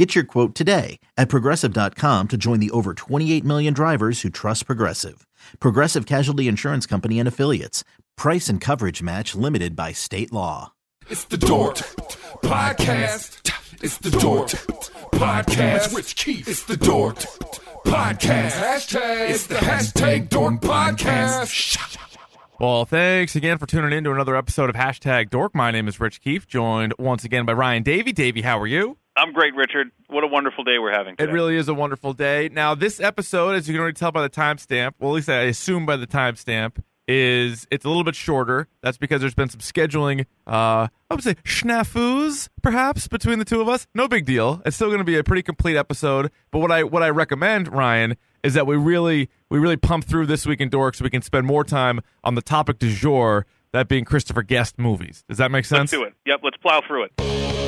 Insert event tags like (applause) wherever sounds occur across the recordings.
Get your quote today at progressive.com to join the over 28 million drivers who trust Progressive. Progressive Casualty Insurance Company and Affiliates. Price and coverage match limited by state law. It's the Dork Podcast. It's the Dork Podcast. It's Rich Keefe. It's the Dork Podcast. Hashtag. It's the hashtag Dork Podcast. Well, thanks again for tuning in to another episode of Hashtag Dork. My name is Rich Keefe, joined once again by Ryan Davey. Davey, how are you? I'm great, Richard. What a wonderful day we're having. Today. It really is a wonderful day. Now, this episode, as you can already tell by the timestamp, well, at least I assume by the timestamp, is it's a little bit shorter. That's because there's been some scheduling, uh, I would say snafus, perhaps, between the two of us. No big deal. It's still going to be a pretty complete episode. But what I what I recommend, Ryan, is that we really we really pump through this week in Dork so we can spend more time on the topic du jour, that being Christopher Guest movies. Does that make sense? Let's do it. Yep, let's plow through it.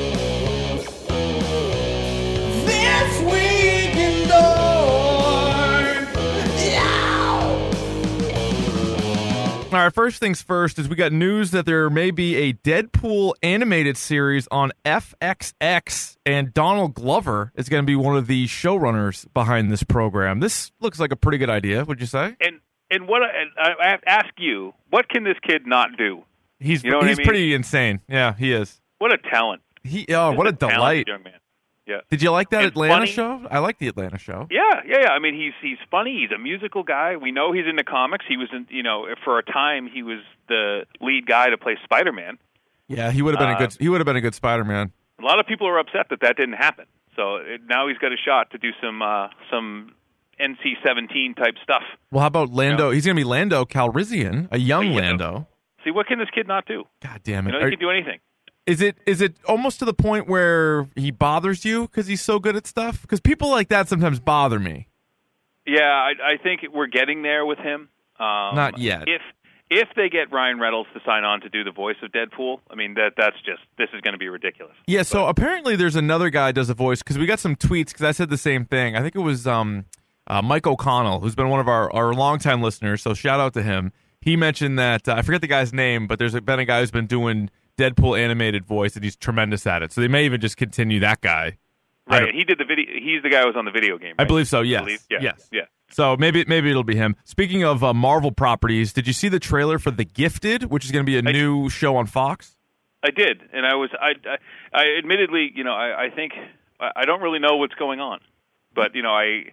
All right, first things first is we got news that there may be a Deadpool animated series on FXX, and Donald Glover is going to be one of the showrunners behind this program. This looks like a pretty good idea, would you say? And and what and I ask you, what can this kid not do? He's You know what I he's mean? pretty insane. Yeah, he is. What a talent! He oh, what a Just talented delight. young man. Yeah. Did you like that And Atlanta funny. show? I like the Atlanta show. Yeah, yeah, yeah. I mean, he's he's funny. He's a musical guy. We know he's into comics. He was in, you know, for a time he was the lead guy to play Spider-Man. Yeah, he would have been a Uh, good he would have been a good Spider-Man. A lot of people are upset that that didn't happen. So it, now he's got a shot to do some uh, some NC-17 type stuff. Well, how about Lando? Yeah. He's going to be Lando Calrissian, a young You. Lando. See, what can this kid not do? God damn it. You know, Are- he can do anything. Is it is it almost to the point where he bothers you because he's so good at stuff? Because people like that sometimes bother me. Yeah, I, I think we're getting there with him. Um, Not yet. If if they get Ryan Reynolds to sign on to do the voice of Deadpool, I mean that that's just this is going to be ridiculous. Yeah. So apparently there's another guy who does a voice because we got some tweets because I said the same thing. I think it was um, uh, Mike O'Connell who's been one of our our longtime listeners. So shout out to him. He mentioned that uh, I forget the guy's name, but there's been a guy who's been doing Deadpool animated voice and he's tremendous at it. So they may even just continue that guy. Right? He did the video. He's the guy who was on the video game. I believe so. Yes. believe- Yeah. Yes. Yeah. So maybe maybe it'll be him. Speaking of uh, Marvel properties, did you see the trailer for The Gifted, which is going to be a I- new show on Fox? I did, and I was I I, I admittedly, you know, I, I think I, I don't really know what's going on, but you know, I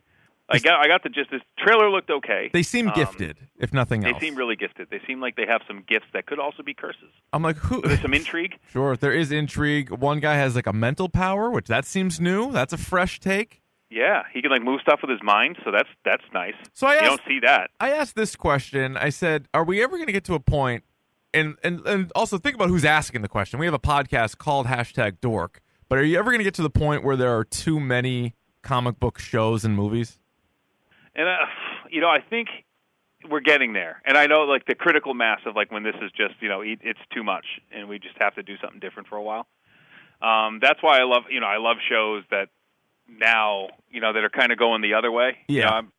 I got I got the gist. This trailer looked okay. They seem Um, gifted, if nothing else. They seem really gifted. They seem like they have some gifts that could also be curses. I'm like, who? There's some intrigue. (laughs) Sure, there is intrigue. One guy has like a mental power, which that seems new. That's a fresh take. Yeah, he can like move stuff with his mind, so that's that's nice. So I you asked- don't see that. I asked this question. I said, "Are we ever going to get to a point?" And and and also think about who's asking the question. We have a podcast called hashtag Dork, but are you ever going to get to the point where there are too many comic book shows and movies? And uh, you know, I think we're getting there. And I know like the critical mass of like when this is just you know it- it's too much, and we just have to do something different for a while. Um, that's why I love you know I love shows that now you know that are kind of going the other way. You Yeah. know, I'm,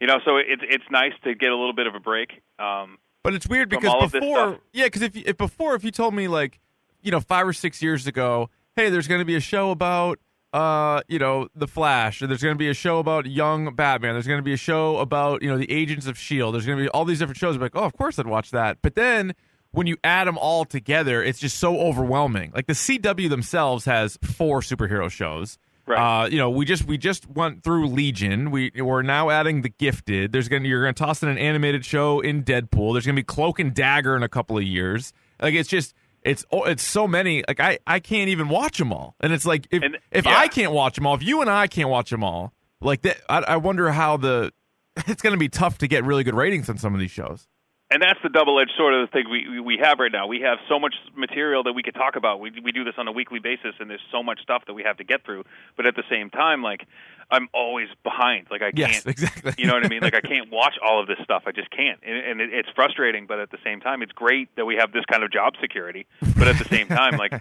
you know, so it's it's nice to get a little bit of a break. Um, But it's weird because all of this before, yeah, because if, you- if before, if you told me like, you know, five or six years ago, hey, there's going to be a show about, uh, you know, the Flash, there's going to be a show about young Batman, there's going to be a show about, you know, the Agents of Shield, there's going to be all these different shows. Be like, oh, of course I'd watch that. But then when you add them all together, it's just so overwhelming. Like the CW themselves has four superhero shows. Right. Uh, you know, we just we just went through Legion. We we're now adding the Gifted. There's gonna you're gonna toss in an animated show in Deadpool. There's gonna be Cloak and Dagger in a couple of years. Like it's just it's oh, it's so many. Like I I can't even watch them all. And it's like if And- if yeah. I can't watch them all, if you and I can't watch them all, like that, I, I wonder how the (laughs) it's gonna be tough to get really good ratings on some of these shows. And that's the double-edged sword of the thing we we have right now. We have so much material that we could talk about. We we do this on a weekly basis, and there's so much stuff that we have to get through. But at the same time, like I'm always behind. Like I can't. exactly. You know what I mean? Like I (laughs) can't watch all of this stuff. I just can't, and, and it, it's frustrating. But at the same time, it's great that we have this kind of job security. But at the same time, like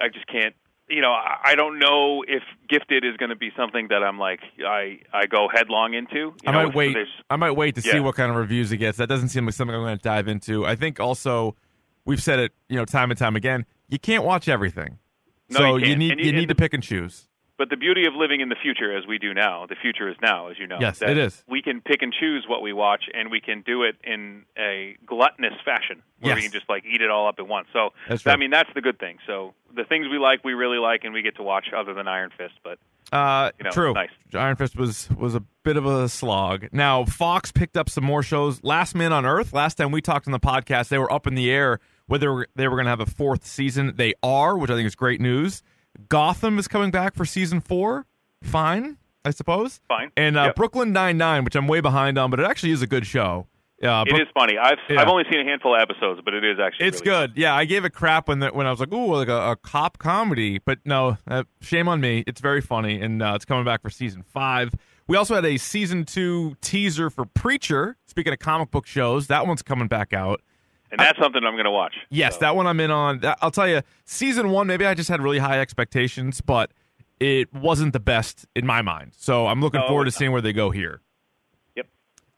I just can't. You know, I don't know if Gifted is going to be something that I'm like I I go headlong into. You I know, might wait. I might wait to see what kind of reviews it gets. That doesn't seem like something I'm going to dive into. I think also we've said it, you know, time and time again. You can't watch everything, No, so you can't. need And you, you- need to pick and choose. But the beauty of living in the future, as we do now, the future is now, as you know. Yes, it is. We can pick and choose what we watch, and we can do it in a gluttonous fashion, where we can just like eat it all up at once. So, That's I mean, that's the good thing. So, the things we like, we really like, and we get to watch, other than Iron Fist. But Uh, you know, true. nice. Iron Fist was was a bit of a slog. Now Fox picked up some more shows. Last Man on Earth. Last time we talked on the podcast, they were up in the air whether they were going to have a fourth season. They are, which I think is great news. Gotham is coming back for season four. Fine, I suppose. Fine. And uh, Yep. Brooklyn Nine Nine, which I'm way behind on, but it actually is a good show. Uh, it Brook- is funny. I've Yeah. I've only seen a handful of episodes, but it is actually It's really good. Yeah, I gave it crap when the, when I was like, "Ooh, like a, a cop comedy," but no, uh, shame on me. It's very funny, and uh, it's coming back for season five. We also had a season two teaser for Preacher. Speaking of comic book shows, that one's coming back out. And that's something I'm going to watch. Yes, So, that one I'm in on. I'll tell you, season one, maybe I just had really high expectations, but it wasn't the best in my mind. So I'm looking No, forward to seeing where they go here. Yep.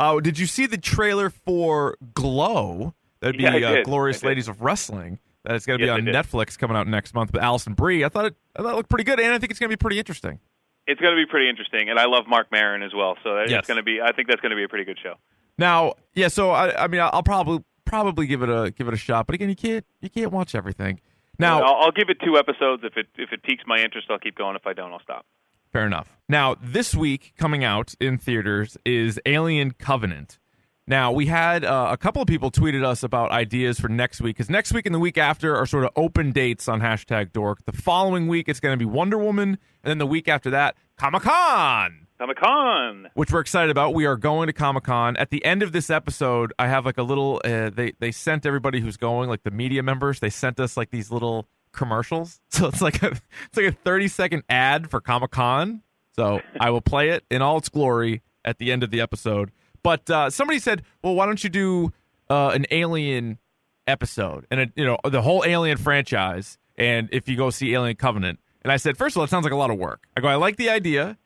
Oh, did you see the trailer for Glow? That'd be Yeah, uh. Glorious Ladies of Wrestling. That is going to Yes, be on. Netflix coming out next month. But Alison Brie, I thought it, I thought it looked pretty good, and I think it's going to be pretty interesting. It's going to be pretty interesting, and I love Marc Maron as well. So Yes. it's going to be. I think that's going to be a pretty good show. Now, yeah, so I, I mean, I'll probably probably give it a give it a shot, but again, you can't you can't watch everything. Now, I'll, I'll give it two episodes. If it if it piques my interest, I'll keep going. If I don't, I'll stop. Fair enough. Now, this week coming out in theaters is Alien Covenant. Now, we had uh, a couple of people tweeted us about ideas for next week because next week and the week after are sort of open dates on hashtag dork. The following week, it's going to be Wonder Woman. And then the week after that, Comic Con, Comic Con. which we're excited about. We are going to Comic Con. At the end of this episode, I have like a little, uh, they, they sent everybody who's going, like the media members, they sent us like these little commercials. (laughs) So it's like a, it's like a 30 second ad for Comic Con. So I will play it in all its glory at the end of the episode. But uh, somebody said, "Well, why don't you do uh, an Alien episode and a, you know the whole Alien franchise?" And if you go see Alien Covenant, and I said, first of all, it sounds like a lot of work. I go, I like the idea.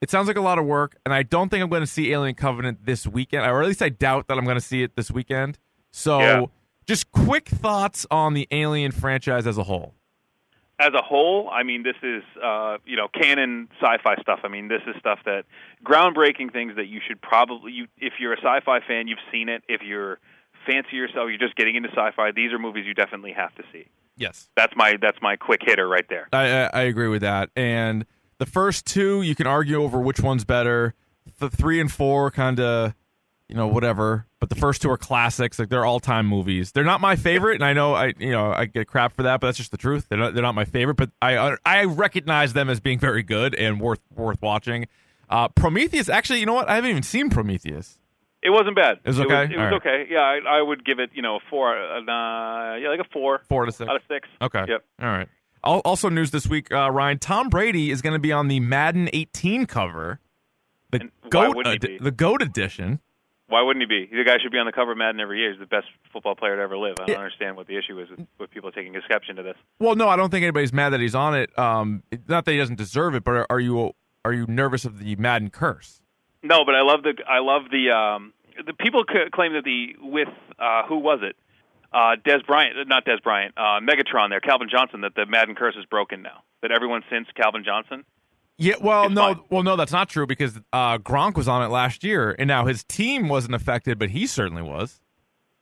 It sounds like a lot of work, and I don't think I'm going to see Alien Covenant this weekend, or at least I doubt that I'm going to see it this weekend. So, Yeah. just quick thoughts on the Alien franchise as a whole. as a whole, I mean, this is uh, you know canon sci-fi stuff. I mean, this is stuff that groundbreaking things that you should probably you if you're a sci-fi fan, you've seen it. If you're fancy yourself, you're just getting into sci-fi. These are movies you definitely have to see. Yes. That's my that's my quick hitter right there. I, I I agree with that. And the first two, you can argue over which one's better. The three and four, kind of, you know, whatever. But the first two are classics. Like they're all time movies. They're not my favorite, and I know I, you know, I get crap for that, but that's just the truth. They're not, they're not my favorite, but I I recognize them as being very good and worth worth watching. Uh, Prometheus, actually, you know what? I haven't even seen Prometheus. It wasn't bad. It was It okay? was, it was right. okay. Yeah, I, I would give it you know a four. Uh, yeah, like a four Four to six. out of six. Okay. Yep. All right. Al- Also, news this week, uh, Ryan. Tom Brady is going to be on the Madden 18 cover, the And goat, wouldn't he edi- be? the goat edition. Why wouldn't he be? The guy should be on the cover of Madden every year. He's the best football player to ever live. I don't Yeah. understand what the issue is with, with people taking exception to this. Well, no, I don't think anybody's mad that he's on it. Um, not that he doesn't deserve it, but are, are you are you nervous of the Madden curse? No, but I love the I love the um, the people c- claim that the with uh, who was it? Uh, Dez Bryant, not Dez Bryant, uh, Megatron there, Calvin Johnson. That the Madden curse is broken now. That everyone since Calvin Johnson. Yeah, well, no, fine. well, no, that's not true because uh, Gronk was on it last year, and now his team wasn't affected, but he certainly was.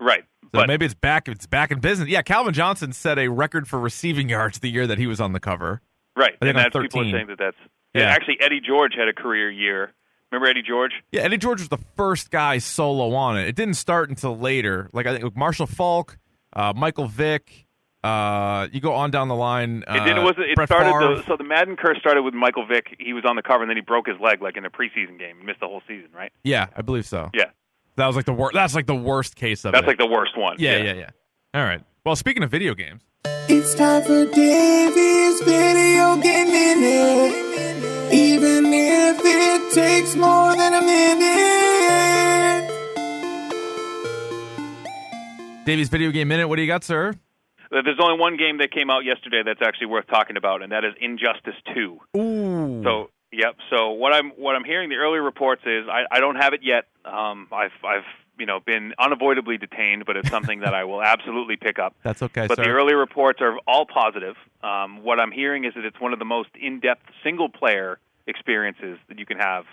Right. So but maybe it's back. It's back in business. Yeah, Calvin Johnson set a record for receiving yards the year that he was on the cover. right, I think and that's people are saying that that's Yeah. Actually, Eddie George had a career year. Remember Eddie George? Yeah, Eddie George was the first guy solo on it. It didn't start until later. Like I think with Marshall Faulk, uh, Michael Vick. Uh, you go on down the line. Uh, It didn't. Was it Brett started? Favre. The, so the Madden curse started with Michael Vick. He was on the cover, and then he broke his leg like in a preseason game. He missed the whole season, right? yeah, I believe so. Yeah. That was like the worst. That's like the worst case of That's it. like the worst one. yeah, yeah, yeah. All right. Well, speaking of video games, It's time for Davey's Video Game Minute. Even if it takes more than a minute. Davey's video game minute. What do you got, sir? Uh, There's only one game that came out yesterday that's actually worth talking about, and that is Injustice 2. Ooh. So, yep. So what I'm what I'm hearing the early reports is I, I don't have it yet. Um, I've I've you know been unavoidably detained, but it's something that I will absolutely pick up. (laughs) that's okay, But sir. the early reports are all positive. Um, what I'm hearing is that it's one of the most in-depth single-player experiences that you can have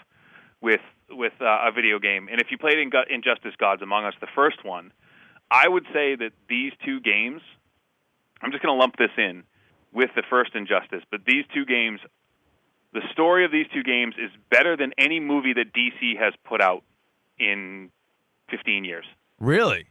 with with uh, a video game. And if you played Ingu- Injustice: Gods Among Us, the first one, I would say that these two games. I'm just going to lump this in with the first Injustice, but these two games, the story of these two games is better than any movie that DC has put out in 15 years. really?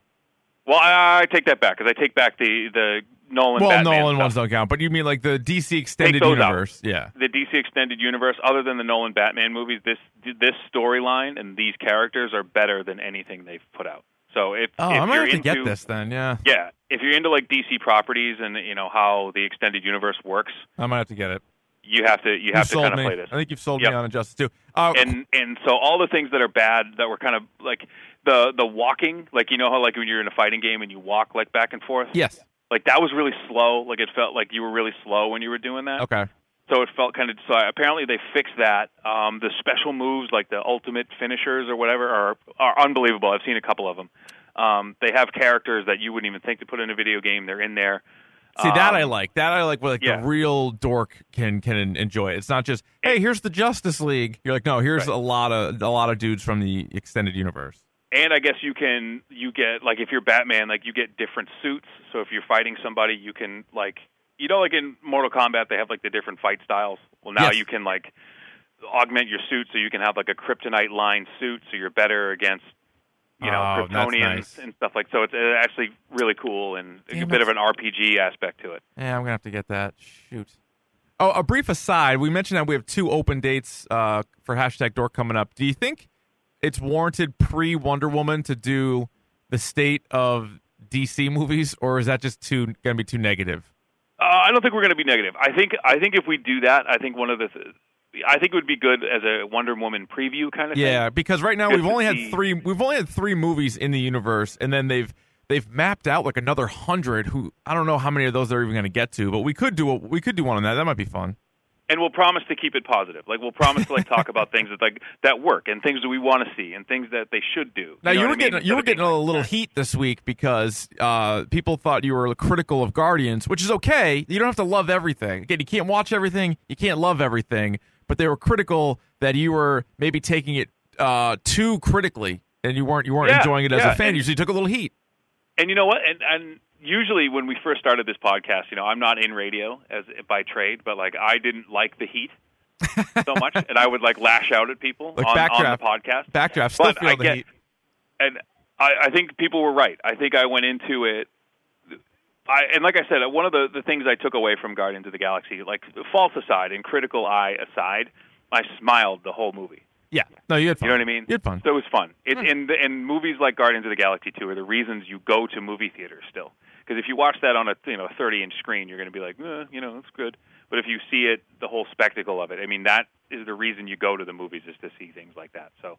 Well, I, I take that back because I take back the the Nolan. Well, Batman Nolan stuff. ones don't count, but you mean like the DC extended those out. universe? Yeah. The DC extended universe, other than the Nolan Batman movies, this this storyline and these characters are better than anything they've put out. So if Oh, if I'm you're into, get this then. Yeah, yeah, if you're into like DC properties and you know how the extended universe works, I might have to get it. you have to you You've have to kind of play this. I think you've sold Yep. me on Injustice 2. Uh, and and so all the things that are bad that were kind of like the the walking, like you know how like when you're in a fighting game and you walk like back and forth, yes. like that was really slow. Like it felt like you were really slow when you were doing that. Okay. So it felt kind of so. Apparently they fixed that. Um, the special moves, like the ultimate finishers or whatever, are are unbelievable. I've seen a couple of them. Um, they have characters that you wouldn't even think to put in a video game. They're in there. See that Um, I like. That I like. Where like yeah. the real dork can can enjoy. it. It's not just hey, here's the Justice League. You're like, no, here's Right. a lot of a lot of dudes from the extended universe. And I guess you can you get like if you're Batman, like you get different suits. So if you're fighting somebody, you can like you know like in Mortal Kombat they have like the different fight styles. Well, now Yes. you can like augment your suit so you can have like a kryptonite line suit, so you're better against you know Oh, Kryptonians nice. and stuff like. So it's actually really cool and Damn a bit it. of an RPG aspect to it. Yeah, I'm gonna have to get that. Shoot. Oh, a brief aside. We mentioned that we have two open dates uh, for hashtag Dork coming up. Do you think it's warranted pre Wonder Woman to do the state of DC movies, or is that just too gonna be too negative? Uh, I don't think we're going to be negative. I think I think if we do that, I think one of the th- I think it would be good as a Wonder Woman preview kind of thing. Yeah, because right now Good we've to only had three. We've only had three movies in the universe, and then they've they've mapped out like another hundred. Who I don't know how many of those they're even going to get to, but we could do a, we could do one on that. That might be fun. And we'll promise to keep it positive. Like we'll promise to like talk about things that like that work and things that we want to see and things that they should do. Now know you, what were I mean? getting you were getting a little heat this week because uh, people thought you were critical of Guardians, which is okay. You don't have to love everything. Again, you can't watch everything. You can't love everything. But they were critical that you were maybe taking it uh, too critically, and you weren't you weren't Yeah, enjoying it as yeah, a fan. and- You usually took a little heat. And you know what? And and usually when we first started this podcast, you know, I'm not in radio as by trade, but like I didn't like the heat so much, and I would like lash out at people on, on the podcast. Backdraft, still But feel I the get- heat. and I, I think people were right. I think I went into it. I, and like I said, one of the, the things I took away from Guardians of the Galaxy, like faults aside and critical eye aside, I smiled the whole movie. Yeah, no, you had fun. You know what I mean? You had fun. So it was fun. It, hmm. and, and movies like Guardians of the Galaxy 2 are the reasons you go to movie theaters still. Because if you watch that on a you know 30 inch screen, you're going to be like, eh, you know, it's good. But if you see it, the whole spectacle of it, I mean, that is the reason you go to the movies is to see things like that. So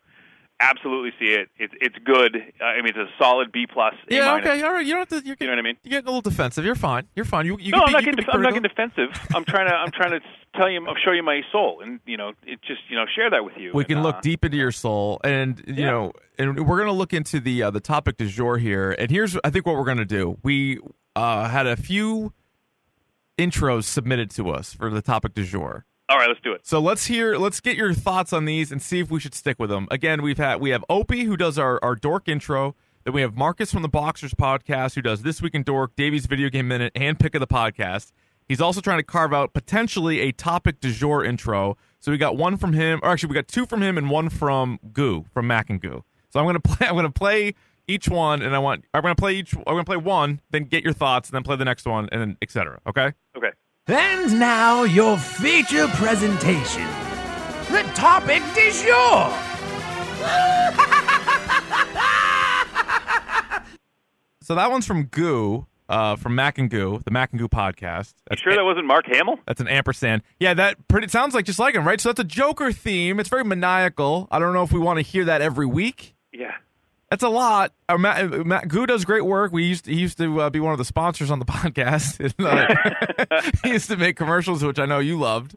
absolutely see it. It's it's good. I mean, it's a solid B plus. Yeah, okay, all right. You don't have to. You're getting, You know what I mean? you're getting a little defensive. You're fine. You're fine. You, you No, I'm be, not getting. I'm not getting defensive. I'm trying to. I'm trying to tell you. I'm show you my soul, and you know, it just you know, share that with you. We And, can look uh, deep into your soul, and you Yeah. know, and we're gonna look into the uh, the topic du jour here. And here's, I think, what we're gonna do. We uh, had a few intros submitted to us for the topic du jour. All right, let's do it. So let's hear, let's get your thoughts on these and see if we should stick with them. Again, we've had we have Opie who does our our dork intro. Then we have Marcus from the Boxers podcast who does this week in dork, Davey's video game minute, and pick of the podcast. He's also trying to carve out potentially a topic du jour intro. So we got one from him, or actually we got two from him and one from Goo from Mac and Goo. So I'm gonna (laughs) play. I'm gonna play each one, and I want I'm gonna play each. I'm gonna play one, then get your thoughts, and then play the next one, and then etc. Okay. Okay. And now your feature presentation. The topic du jour. (laughs) So that one's from Goo, uh, from Mac and Goo, the Mac and Goo podcast. You That's, sure that wasn't Mark Hamill? that's an ampersand. Yeah, that pretty sounds like just like him, right? So that's a Joker theme. It's very maniacal. I don't know if we want to hear that every week. Yeah. That's a lot. Uh, Matt, Matt Goo does great work. We used to, he used to uh, be one of the sponsors on the (laughs) podcast. (laughs) Uh, (laughs) he used to make commercials, which I know you loved.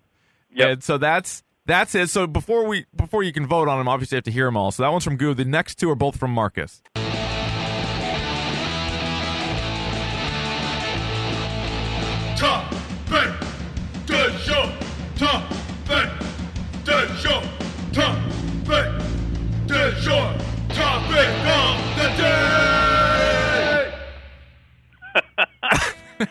Yep. And so that's that's it. So before we before you can vote on them, obviously you have to hear them all. So that one's from Goo. The next two are both from Marcus. (laughs)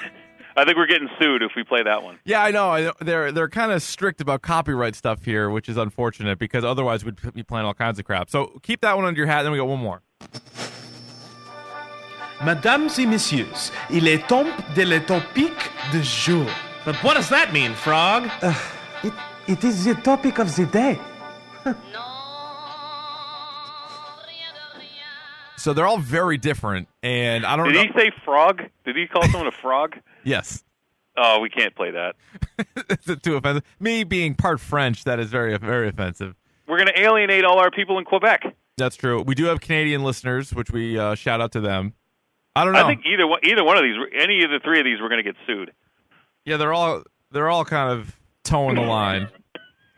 I think we're getting sued if we play that one. Yeah, I know. They're they're kind of strict about copyright stuff here, which is unfortunate because otherwise we'd be playing all kinds of crap. So keep that one under your hat. Then we got one more. Mesdames et messieurs, il est temps de le topic du jour. But what does that mean, Frog? Uh, it, it is the topic of the day. So they're all very different, and I don't know. Did know. he say frog? Did he call someone a frog? (laughs) yes. Oh, we can't play that. that. Is it too offensive? Me being part French, that is very very offensive. We're going to alienate all our people in Quebec. That's true. We do have Canadian listeners, which we uh, shout out to them. I don't know. I think either one, either one of these, any of the three of these, we're going to get sued. yeah, they're all they're all kind of towing the line.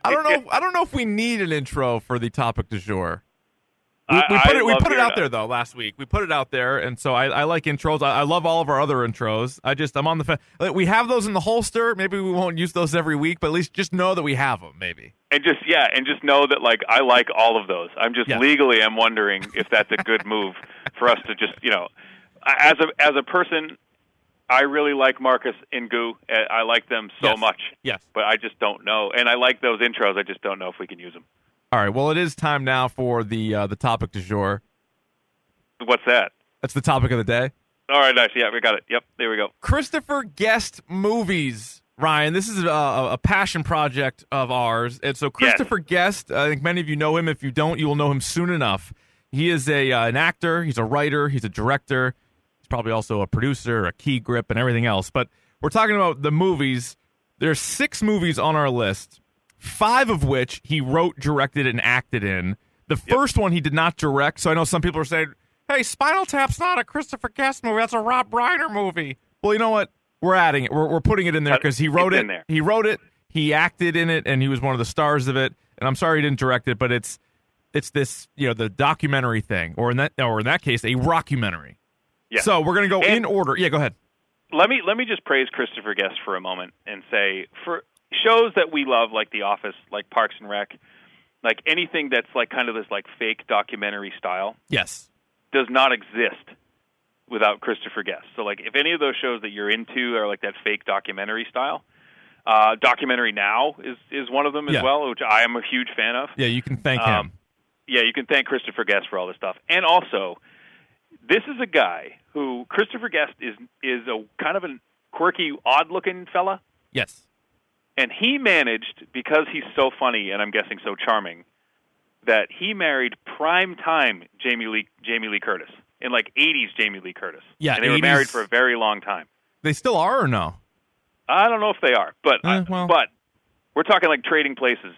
I don't know. (laughs) I don't know if we need an intro for the topic du jour. We, we put I it. We put it out there though last week. We put it out there, and so I, I like intros. I, I love all of our other intros. I just I'm on the fence. We have those in the holster. Maybe we won't use those every week, but at least just know that we have them. Maybe. And just yeah, and just know that like I like all of those. I'm just Yeah. legally, I'm wondering if that's a good move for us to just you know, as a as a person, I really like Marcus and Goo. Uh, I like them so Yes. much. Yes. But I just don't know, and I like those intros. I just don't know if we can use them. All right. Well, it is time now for the uh, the topic du jour. What's that? That's the topic of the day. All right, nice. Yeah, we got it. Yep, there we go. Christopher Guest movies. Ryan, this is a, a passion project of ours, and so Christopher Guest. I think many of you know him. If you don't, you will know him soon enough. He is a uh, an actor. He's a writer. He's a director. He's probably also a producer, a key grip, and everything else. But we're talking about the movies. There's six movies on our list, five of which he wrote, directed, and acted in. The first one he did not direct. So I know some people are saying, "Hey, Spinal Tap's not a Christopher Guest movie. That's a Rob Reiner movie." Well, you know what? We're adding it. We're, we're putting it in there because he wrote it. in there. He wrote it. He acted in it, and he was one of the stars of it. And I'm sorry he didn't direct it, but it's it's this you know the documentary thing, or in that or in that case, a rockumentary. Yeah. So we're gonna go And- in order. Yeah, go ahead. let me let me just praise Christopher Guest for a moment and say for shows that we love like The Office, like Parks and Rec, like anything that's like kind of this like fake documentary style Yes. does not exist without Christopher Guest. So like if any of those shows that you're into are like that fake documentary style, uh, documentary now is is one of them as Yeah. well, which I am a huge fan of. Yeah, you can thank Um, him. yeah, you can thank Christopher Guest for all this stuff. And also, this is a guy who Christopher Guest is is a kind of a quirky, odd-looking fella, Yes. And he managed because he's so funny and I'm guessing so charming that he married prime time Jamie Lee Jamie Lee Curtis in like 80s Jamie Lee Curtis. Yeah, and they were married for a very long time. They still are or no? I don't know if they are, but Eh, well. but we're talking like trading places.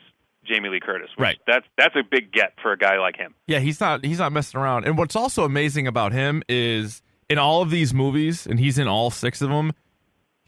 Jamie Lee Curtis, Right. That's that's a big get for a guy like him. Yeah, he's not he's not messing around. And what's also amazing about him is in all of these movies, and he's in all six of them,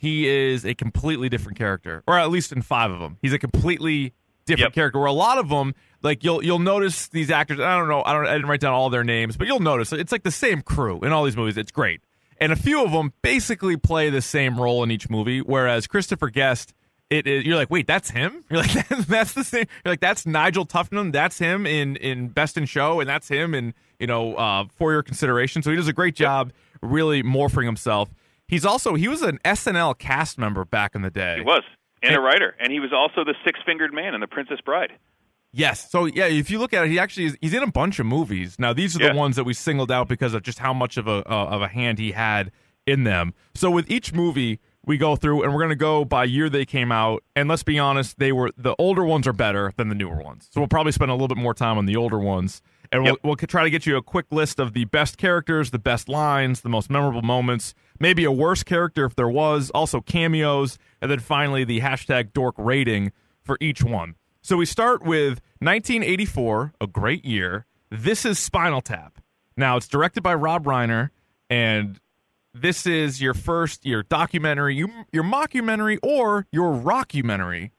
he is a completely different character, or at least in five of them, he's a completely different Yep. character. Where a lot of them, like you'll you'll notice these actors. I don't know, I don't I didn't write down all their names, but you'll notice it's like the same crew in all these movies. It's great, and a few of them basically play the same role in each movie. Whereas Christopher Guest. It is. You're like, wait, that's him. (laughs) You're like, that's the same. You're like, that's Nigel Tufnel. That's him in in Best in Show, and that's him in you know uh, for your consideration. So he does a great job, really morphing himself. He's also he was an SNL cast member back in the day. He was and a writer, and he was also the six-fingered man in The Princess Bride. Yes. So yeah, if you look at it, he actually is, he's in a bunch of movies. Now these are Yeah. the ones that we singled out because of just how much of a uh, of a hand he had in them. So with each movie we go through and we're going to go by year they came out and let's be honest, they were the older ones are better than the newer ones. So we'll probably spend a little bit more time on the older ones and we'll, Yep. we'll try to get you a quick list of the best characters, the best lines, the most memorable moments, maybe a worse character if there was, also cameos, and then finally the hashtag dork rating for each one. So we start with 1984, a great year. This is Spinal Tap. Now it's directed by Rob Reiner, and this is your first your documentary, you, your mockumentary, or your rockumentary,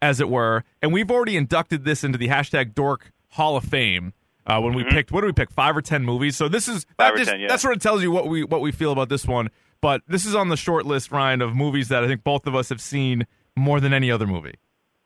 as it were. And we've already inducted this into the hashtag Dork Hall of Fame uh, when we picked what do we pick five or ten movies. So this is Mm-hmm. That just 10, yeah. that sort of tells you what we what we feel about this one. But this is on the short list, Ryan, of movies that I think both of us have seen more than any other movie.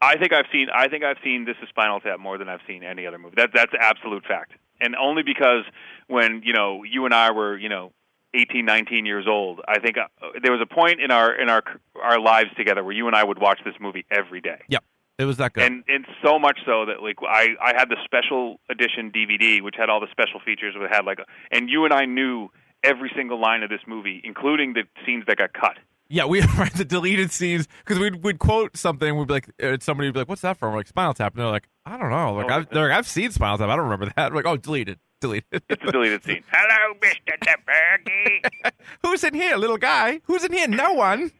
I think I've seen I think I've seen This is Spinal Tap more than I've seen any other movie. That that's absolute fact. And only because when, you know, you and I were, you know, 18, 19 years old, I think uh, there was a point in our in our our lives together where you and I would watch this movie every day. Yep, it was that good. And and so much so that like I I had the special edition DVD which had all the special features which had like a, and you and I knew every single line of this movie including the scenes that got cut. Yeah, we (laughs) write the deleted scenes because we'd we'd quote something. We'd be like, uh, somebody would be like, "What's that from?" We're like Spinal Tap, and they're like, "I don't know." Like Oh, I've they're like, I've seen Spinal Tap. I don't remember that. We're (laughs) like, oh, deleted, deleted. It's a (laughs) deleted scene. Hello, Mr. DeBerge. Who's in here, little guy? Who's in here? No one.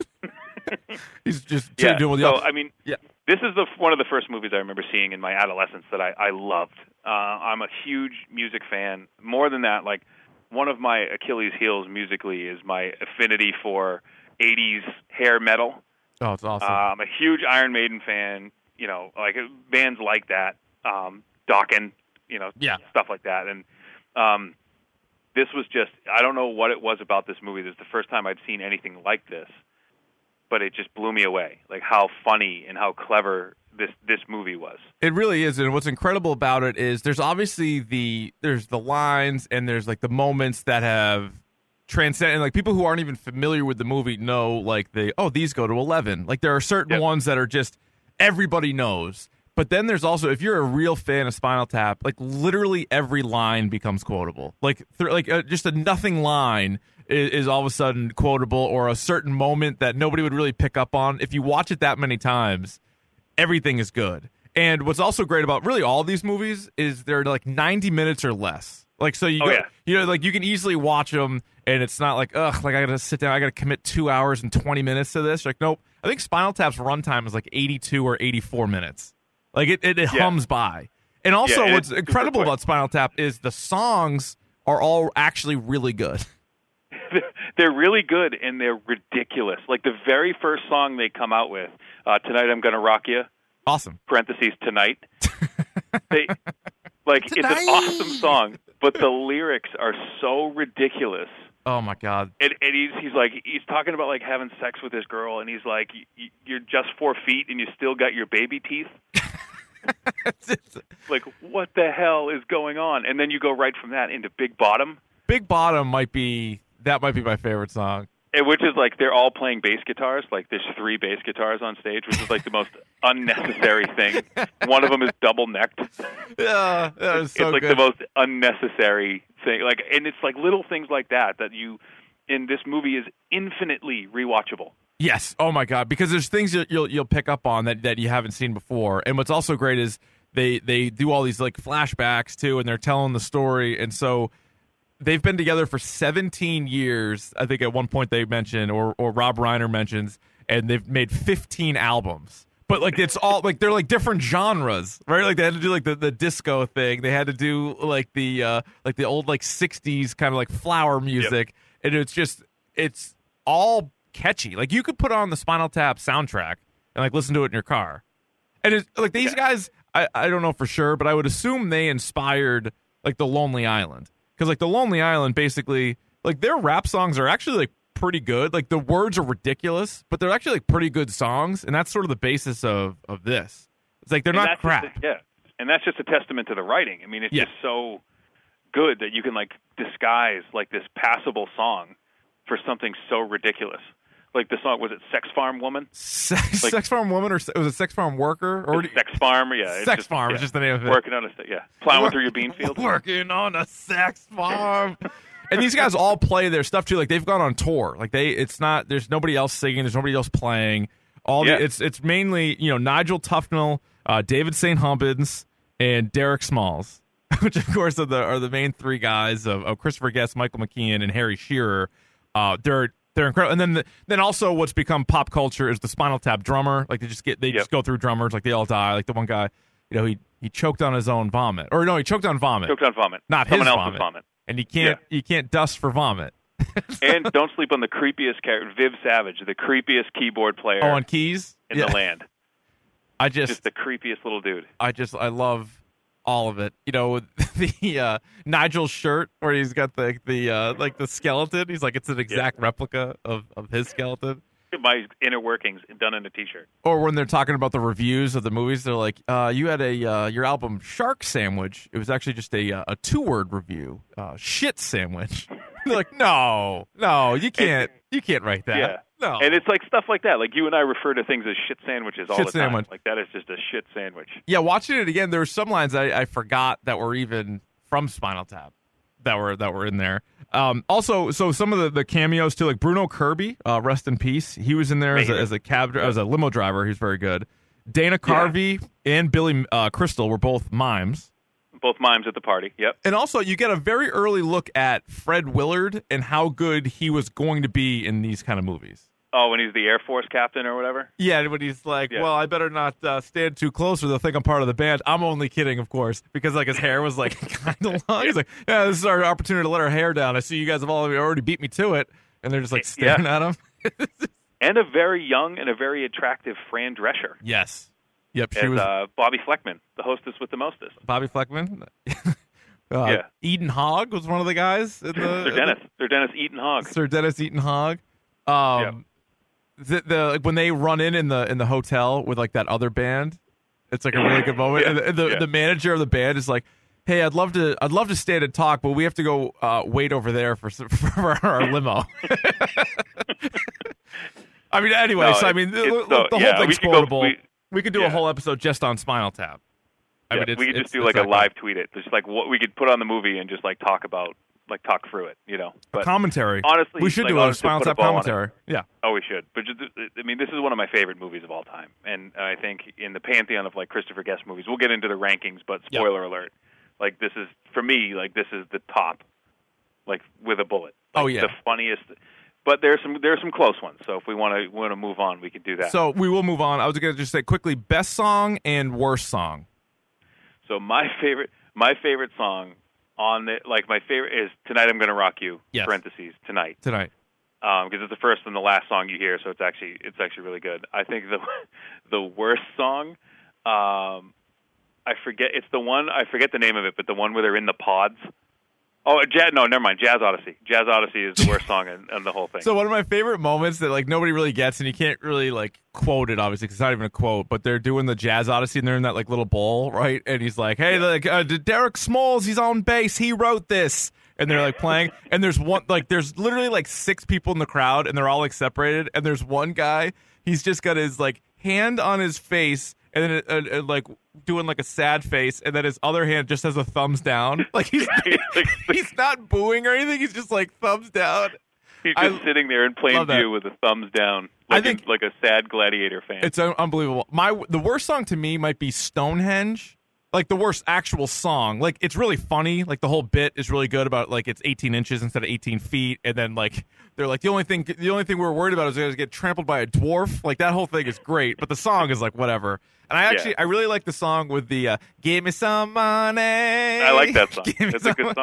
He's just yeah. doing with the So I mean, Yeah. this is the one of the first movies I remember seeing in my adolescence that I, I loved. Uh, I'm a huge music fan. More than that, like one of my Achilles' heels musically is my affinity for '80s hair metal. Oh, it's awesome. Uh, I'm a huge Iron Maiden fan. You know, like bands like that, um, Dokken, you know, Yeah. stuff like that. And um, this was just I don't know what it was about this movie. This is the first time I'd seen anything like this, but it just blew me away. Like how funny and how clever this this movie was. It really is, and what's incredible about it is there's obviously the there's the lines and there's like the moments that have transcended. And like people who aren't even familiar with the movie know like they oh these go to eleven. Like there are certain Yep. ones that are just everybody knows. But then there's also if you're a real fan of Spinal Tap, like literally every line becomes quotable. Like th- like uh, just a nothing line is, is all of a sudden quotable, or a certain moment that nobody would really pick up on. If you watch it that many times, everything is good. And what's also great about really all these movies is they're like 90 minutes or less. Like so you Oh, go, yeah. you know like you can easily watch them and it's not like ugh like I got to sit down I got to commit 2 hours and 20 minutes to this. Like nope. I think Spinal Tap's runtime is like 82 or 84 minutes. Like it it, it Yeah. hums by. And also Yeah, what's it's- it's a good incredible about Spinal Tap is the songs are all actually really good. (laughs) (laughs) they're really good and they're ridiculous. Like the very first song they come out with, uh, "Tonight I'm Gonna Rock You." Awesome. parentheses tonight. (laughs) they like it's an awesome song, but the lyrics are so ridiculous. Oh my god. And, and he's he's like he's talking about like having sex with this girl, and he's like, "Y- y- "You're just four feet, and you still got your baby teeth." (laughs) Like, what the hell is going on? And then you go right from that into Big Bottom, Big Bottom might be that might be my favorite song. and which is like they're all playing bass guitars. Like there's three bass guitars on stage, which is like the most (laughs) unnecessary thing. One of them is double necked. (laughs) Yeah, that was so it's like good. the most unnecessary thing. Like, and it's like little things like that that you in this movie is infinitely rewatchable. Yes. Oh my god. Because there's things that you'll you'll pick up on that, that you haven't seen before. And what's also great is they they do all these like flashbacks too, and they're telling the story. And so they've been together for 17 years. I think at one point they mentioned, or or Rob Reiner mentions, and they've made 15 albums. But like it's all like they're like different genres, right? Like they had to do like the, the disco thing. They had to do like the uh like the old like 60s kind of like flower music, and it's just it's all catchy. Like you could put on the Spinal Tap soundtrack and like listen to it in your car. And it's like these guys, I, I don't know for sure, but I would assume they inspired like the Lonely Island because like the Lonely Island basically like their rap songs are actually like pretty good. Like the words are ridiculous, but they're actually like pretty good songs, and that's sort of the basis of of this. It's like they're And not crap. Just, yeah, and that's just a testament to the writing. I mean, it's Yeah. just so good that you can like disguise like this passable song for something so ridiculous. Like the song was it "Sex Farm Woman"? Sex, Like- sex farm woman or was it sex farm worker or Sex Farm, yeah. it's Sex just, Farm yeah. is just the name of it. Working on a yeah, plowing through your bean field. Working on a sex farm. and these guys all play their stuff too. Like they've gone on tour. Like they, it's not. There's nobody else singing. There's nobody else playing. All Yeah. the, it's it's mainly you know Nigel Tufnel, uh, David St. Hubbins, and Derek Smalls (laughs) which of course are the are the main three guys of, of Christopher Guest, Michael McKean, and Harry Shearer. Uh, they're they're incredible. And then the, then also what's become pop culture is the Spinal Tap drummer. Like they just get they Yep. just go through drummers, like they all die. Like the one guy, you know, he he choked on his own vomit, or no, he choked on vomit, Choked on vomit. not Someone his vomit. vomit. and you can't you can't dust for vomit. (laughs) and don't sleep on the creepiest character, Viv Savage, the creepiest keyboard player Oh, on keys, in yeah. the land. I just Just the creepiest little dude. I just I love all of it. You know, (laughs) the uh, Nigel shirt where he's got the the uh, like the skeleton. He's like it's an exact replica of of his skeleton. My inner workings done in a T-shirt. Or when they're talking about the reviews of the movies, they're like, uh, "You had a uh, your album Shark Sandwich. It was actually just a uh, a two word review, uh, shit sandwich." (laughs) like, "No, no, you can't, you can't write that." Yeah. No, And it's like stuff like that. Like you and I refer to things as shit sandwiches all Shit the time. sandwich. Like that is just a shit sandwich. Yeah, watching it again, there were some lines I, I forgot that were even from Spinal Tap that were that were in there. Um, also, so some of the, the cameos too, like Bruno Kirby, uh, rest in peace. He was in there as a, as a cab as a limo driver. He's very good. Dana Carvey and Billy uh, Crystal were both mimes. Both mimes at the party. Yep. And also, you get a very early look at Fred Willard and how good he was going to be in these kind of movies. Oh, when he's the Air Force captain or whatever. Yeah, when he's like, Yeah. "Well, I better not uh, stand too close, or they'll think I'm part of the band." I'm only kidding, of course, because like his hair was like (laughs) kind of long. He's like, "Yeah, this is our opportunity to let our hair down. I see you guys have all already beat me to it," and they're just like Yeah. staring at him. (laughs) And a very young and a very attractive Fran Drescher yes, yep. She as was uh, Bobbi Flekman, the hostess with the mostest. Bobbi Flekman. (laughs) uh, Yeah. Eden Hogg was one of the guys. In the, They're Dennis. They're Dennis Eaton Hogg. Sir Dennis Eaton Hogg. Um, the, the like, when they run in in the in the hotel with like that other band, it's like a really good moment. Yeah, And the, the, yeah. the manager of the band is like, "Hey, I'd love to I'd love to stand and talk, but we have to go uh, wait over there for (laughs) for our limo." (laughs) I mean, anyway, No, so I mean, the, the whole yeah, thing's quotable. we- we could do a whole episode just on Spinal Tap. I Yeah, mean, it's, we could just do like a live tweet it, just like what we could put on the movie and just like talk about, like talk through it, you know. But commentary. honestly, we should like, do a Spinal Tap commentary. Yeah. Oh, we should. But just, I mean, this is one of my favorite movies of all time, and I think in the pantheon of like Christopher Guest movies, we'll get into the rankings. But spoiler alert, like this is for me, like this is the top, like with a bullet. Oh, like, Oh, yeah. the funniest. But there's some there's some close ones. So if we want to want to move on, we can do that. So we will move on. I was going to just say quickly best song and worst song. So my favorite my favorite song on the like my favorite is tonight I'm gonna rock you. Yes. Parentheses tonight. tonight. because it's the first and the last song you hear, so it's actually it's actually really good. I think the (laughs) the worst song, um, I forget it's the one I forget the name of it, but the one where they're in the pods. Oh, jazz, no, never mind. Jazz Odyssey. Jazz Odyssey is the worst song in, in the whole thing. So one of my favorite moments that like nobody really gets, and you can't really like quote it obviously because it's not even a quote, but they're doing the Jazz Odyssey and they're in that like little bowl, right? And he's like, "Hey, like uh, Derek Smalls, he's on bass. He wrote this." And they're like playing, and there's one like there's literally like six people in the crowd, and they're all like separated, and there's one guy. He's just got his like hand on his face, and then uh, uh, like doing like a sad face, and then his other hand just has a thumbs down. (laughs) Like he's (laughs) (laughs) he's not booing or anything. He's just like thumbs down. He's I just sitting there in plain view with a thumbs down, I like, think- a, like a sad gladiator fan. It's un- unbelievable. My the worst song to me might be Stonehenge. Like the worst actual song. Like it's really funny. Like the whole bit is really good about like it's 18 inches instead of 18 feet, and then like they're like the only thing the only thing we're worried about is going to get trampled by a dwarf. Like that whole thing is great, but the song is like whatever. And I actually Yeah. I really like the song with the uh, "Give me some money." I like that (laughs) song. It's a good money.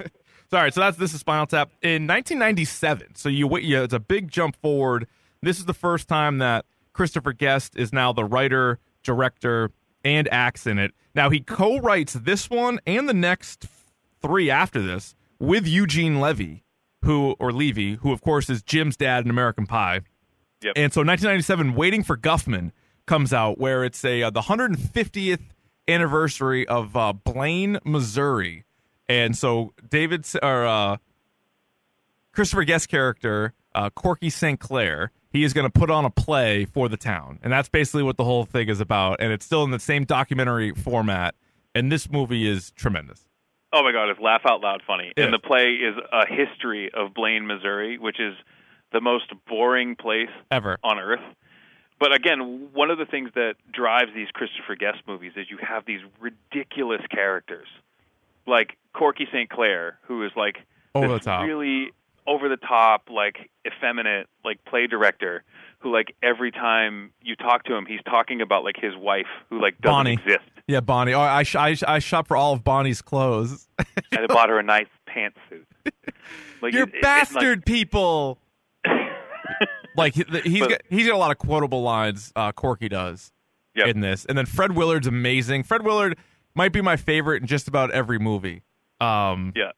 song. (laughs) Sorry, so that's this is Spinal Tap in 1997. So you wait, yeah, it's a big jump forward. This is the first time that Christopher Guest is now the writer, director, and acts in it. Now he co-writes this one and the next three after this with Eugene Levy, who or Levy, who of course is Jim's dad in American Pie. Yep. And so 1997, Waiting for Guffman comes out, where it's a uh, the 150th anniversary of uh, Blaine, Missouri, and so David or uh, Christopher Guest character uh, Corky St. Clair, he is going to put on a play for the town, and that's basically what the whole thing is about. And it's still in the same documentary format. And this movie is tremendous. Oh my God, it's laugh out loud funny. Yeah. And the play is a history of Blaine, Missouri, which is the most boring place Ever. on earth. But again, one of the things that drives these Christopher Guest movies is you have these ridiculous characters like Corky St. Clair, who is like Over this the top. really over the top, like effeminate, like play director, who like every time you talk to him, he's talking about like his wife, who like doesn't Bonnie. exist. Yeah, Bonnie. Oh, I, sh- I, sh- I shop for all of Bonnie's clothes. (laughs) and I bought her a nice pantsuit. (laughs) Like You're it- it- bastard people. (laughs) Like he- he's But- got, he's got a lot of quotable lines. Uh, Corky does Yep. in this, and then Fred Willard's amazing. Fred Willard might be my favorite in just about every movie. Um, yeah.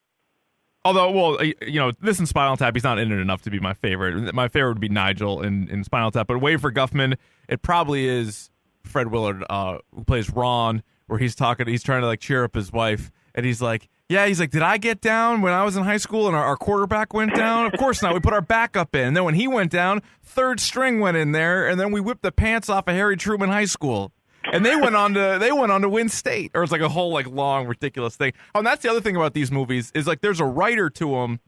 Although, well, you know, this in Spinal Tap, he's not in it enough to be my favorite. My favorite would be Nigel in, in Spinal Tap. But Wait for Guffman, it probably is Fred Willard, uh, who plays Ron, where he's talking, he's trying to like cheer up his wife, and he's like, "Yeah, he's like, did I get down when I was in high school and our, our quarterback went down? Of course not. We put our backup in. And then when he went down, third string went in there, and then we whipped the pants off of Harry Truman High School." And they went on to they went on to win state. Or it's like a whole like long ridiculous thing. Oh and that's the other thing about these movies is like there's a writer to them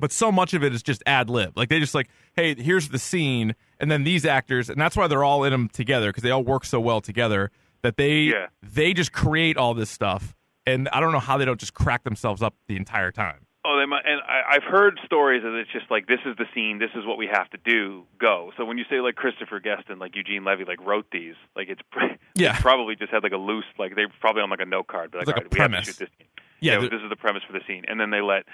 but so much of it is just ad lib. Like they just like hey here's the scene and then these actors and that's why they're all in them together because they all work so well together that they Yeah. they just create all this stuff and i don't know how they don't just crack themselves up the entire time Oh, they might, and I, I've heard stories that it's just like this is the scene, this is what we have to do, go. So when you say like Christopher Guest and like Eugene Levy like wrote these, like it's (laughs) Yeah. it's probably just had like a loose like they probably on like a note card, but like, like all right, we have to shoot this scene. Yeah, this is the premise for the scene, and then they let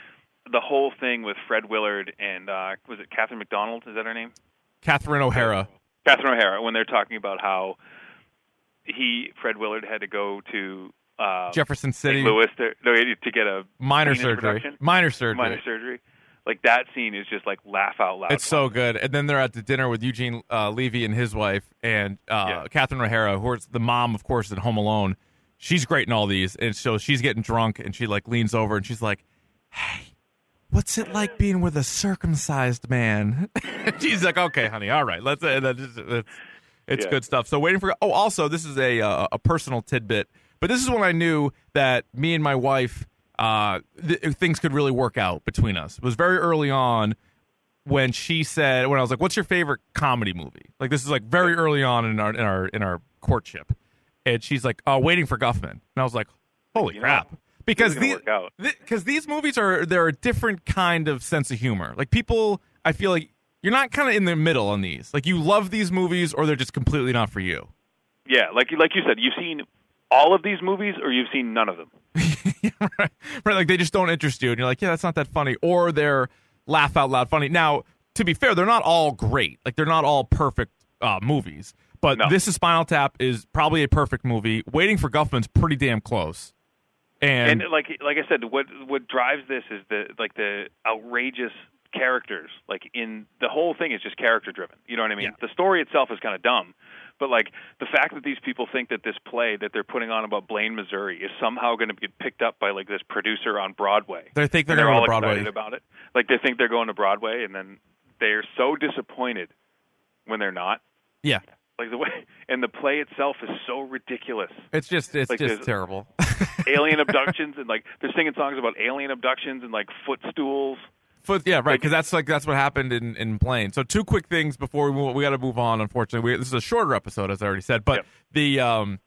the whole thing with Fred Willard and uh was it Catherine McDonald? Is that her name? catherine o'hara Catherine O'Hara when they're talking about how he Fred Willard had to go to uh, jefferson city St. Louis to, no, to get a minor surgery minor surgery minor surgery. Like that scene is just like laugh out loud. It's so good. And then they're at the dinner with Eugene uh, Levy and his wife and uh, Yeah. Catherine O'Hara, who's the mom, of course, in Home Alone. She's great in all these. And so she's getting drunk and she like leans over and she's like, "Hey, what's it like being with a circumcised man?" (laughs) she's like, "Okay, honey, all right, let's." Uh, that's it's it's Yeah. good stuff. So waiting for. Oh, also, this is a uh, a personal tidbit, but this is when I knew that me and my wife. Uh, th- things could really work out between us. It was very early on when she said when I was like, "What's your favorite comedy movie?" Like this is like very early on in our in our in our courtship, and she's like, "Oh, Waiting for Guffman," and I was like, "Holy You know, crap!" Because this these because these movies are they're a different kind of sense of humor. Like people, I feel like you're not kind of in the middle on these. Like you love these movies, or they're just completely not for you. Yeah, like like you said, you've seen all of these movies, or you've seen none of them. (laughs) right, right. Like they just don't interest you, and you're like, yeah, that's not that funny, or they're laugh out loud funny. Now, to be fair, they're not all great. Like they're not all perfect uh, movies. But No. this is Spinal Tap is probably a perfect movie. Waiting for Guffman's pretty damn close. And, And, like like I said, what what drives this is the like the outrageous characters. Like in the whole thing is just character driven. You know what I mean? Yeah. The story itself is kind of dumb, but like the fact that these people think that this play that they're putting on about Blaine, Missouri, is somehow going to get picked up by like this producer on Broadway. they think they're they're going all to Broadway. excited about it. Like they think they're going to Broadway, and then they're so disappointed when they're not. Yeah, Like the way, and the play itself is so ridiculous. it's just it's Like just terrible. alien (laughs) abductions and like they're singing songs about alien abductions and like footstools. Foot, yeah, right. Because that's like that's what happened in in Blaine. So two quick things before we move, we got to move on. Unfortunately, we, this is a shorter episode, as I already said. But Yep. the um,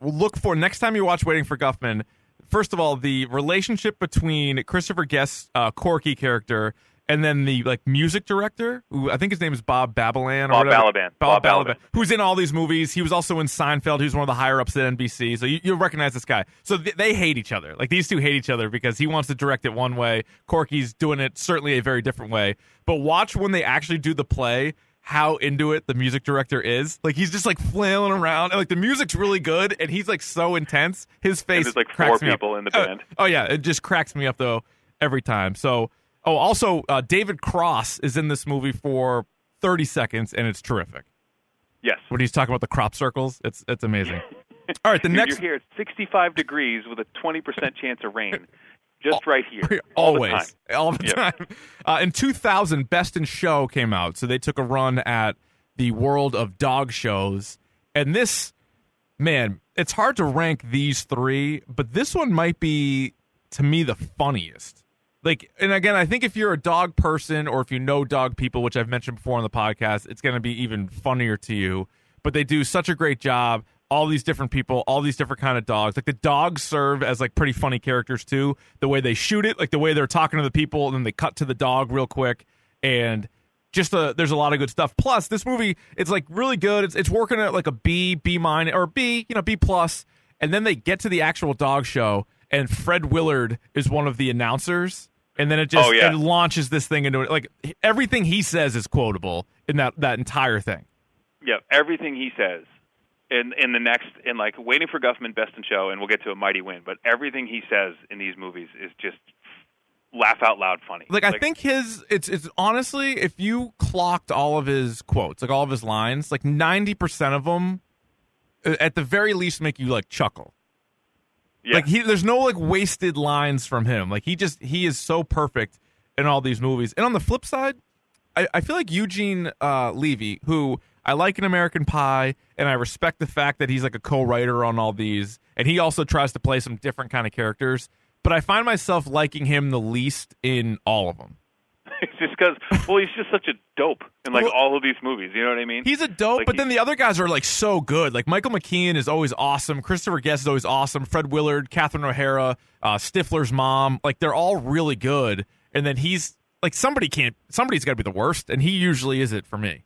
we'll look for next time you watch Waiting for Guffman. First of all, the relationship between Christopher Guest's uh, Corky character and then the like music director, who I think his name is Bob Babalan or Bob. Balaban. Bob, Bob Balaban, who's in all these movies. He was also in Seinfeld. He was one of the higher ups at NBC. So you, you'll recognize this guy. So th- they hate each other. Like these two hate each other because he wants to direct it one way. Corky's doing it certainly a very different way. But watch when they actually do the play. How into it the music director is. Like he's just like flailing around. And, like the music's really good, and he's like so intense. His face. there's, like, four me up. people in the Uh, band. oh yeah, it just cracks me up though every time. So oh, also uh, David Cross is in this movie for 30 seconds, and it's terrific Yes. when he's talking about the crop circles. It's it's amazing. (laughs) All right, the Dude, next You're here at 65 degrees with a 20% chance of rain, (laughs) just right here. (laughs) all always all the Yep. time. Uh, in 2000, Best in Show came out, so they took a run at the world of dog shows, and this man, it's hard to rank these three, but this one might be to me the funniest. Like, and again, I think if you're a dog person or if you know dog people, which I've mentioned before on the podcast, it's going to be even funnier to you. But they do such a great job all these different people, all these different kind of dogs. Like the dogs serve as like pretty funny characters too. The way they shoot it, like the way they're talking to the people, and then they cut to the dog real quick, and just a, there's a lot of good stuff. Plus, this movie it's like really good. It's it's working at like a B, B minus, or B, you know, B plus, and then they get to the actual dog show, and Fred Willard is one of the announcers. And then it just Oh, yeah. it launches this thing into it. Like everything he says is quotable in that that entire thing. Yeah, everything he says in in the next in like Waiting for Guffman, Best in Show, and we'll get to A Mighty Wind. But everything he says in these movies is just laugh out loud funny. like I think his it's it's honestly if you clocked all of his quotes, like all of his lines, like 90% of them uh, at the very least make you like chuckle. Yeah, Like he there's no like wasted lines from him. Like he just he is so perfect in all these movies. And on the flip side, I, I feel like Eugene uh, Levy, who I like in American Pie, and I respect the fact that he's like a co-writer on all these, and he also tries to play some different kind of characters. But I find myself liking him the least in all of them. It's (laughs) just because well, he's just such a dope in like Well- all of these movies. You know what I mean? He's a dope, Like, but then the other guys are like so good. Like Michael McKean is always awesome. Christopher Guest is always awesome. Fred Willard, Catherine O'Hara, uh, Stifler's mom, like they're all really good. And then he's like somebody can't. Somebody's got to be the worst, and he usually is it for me.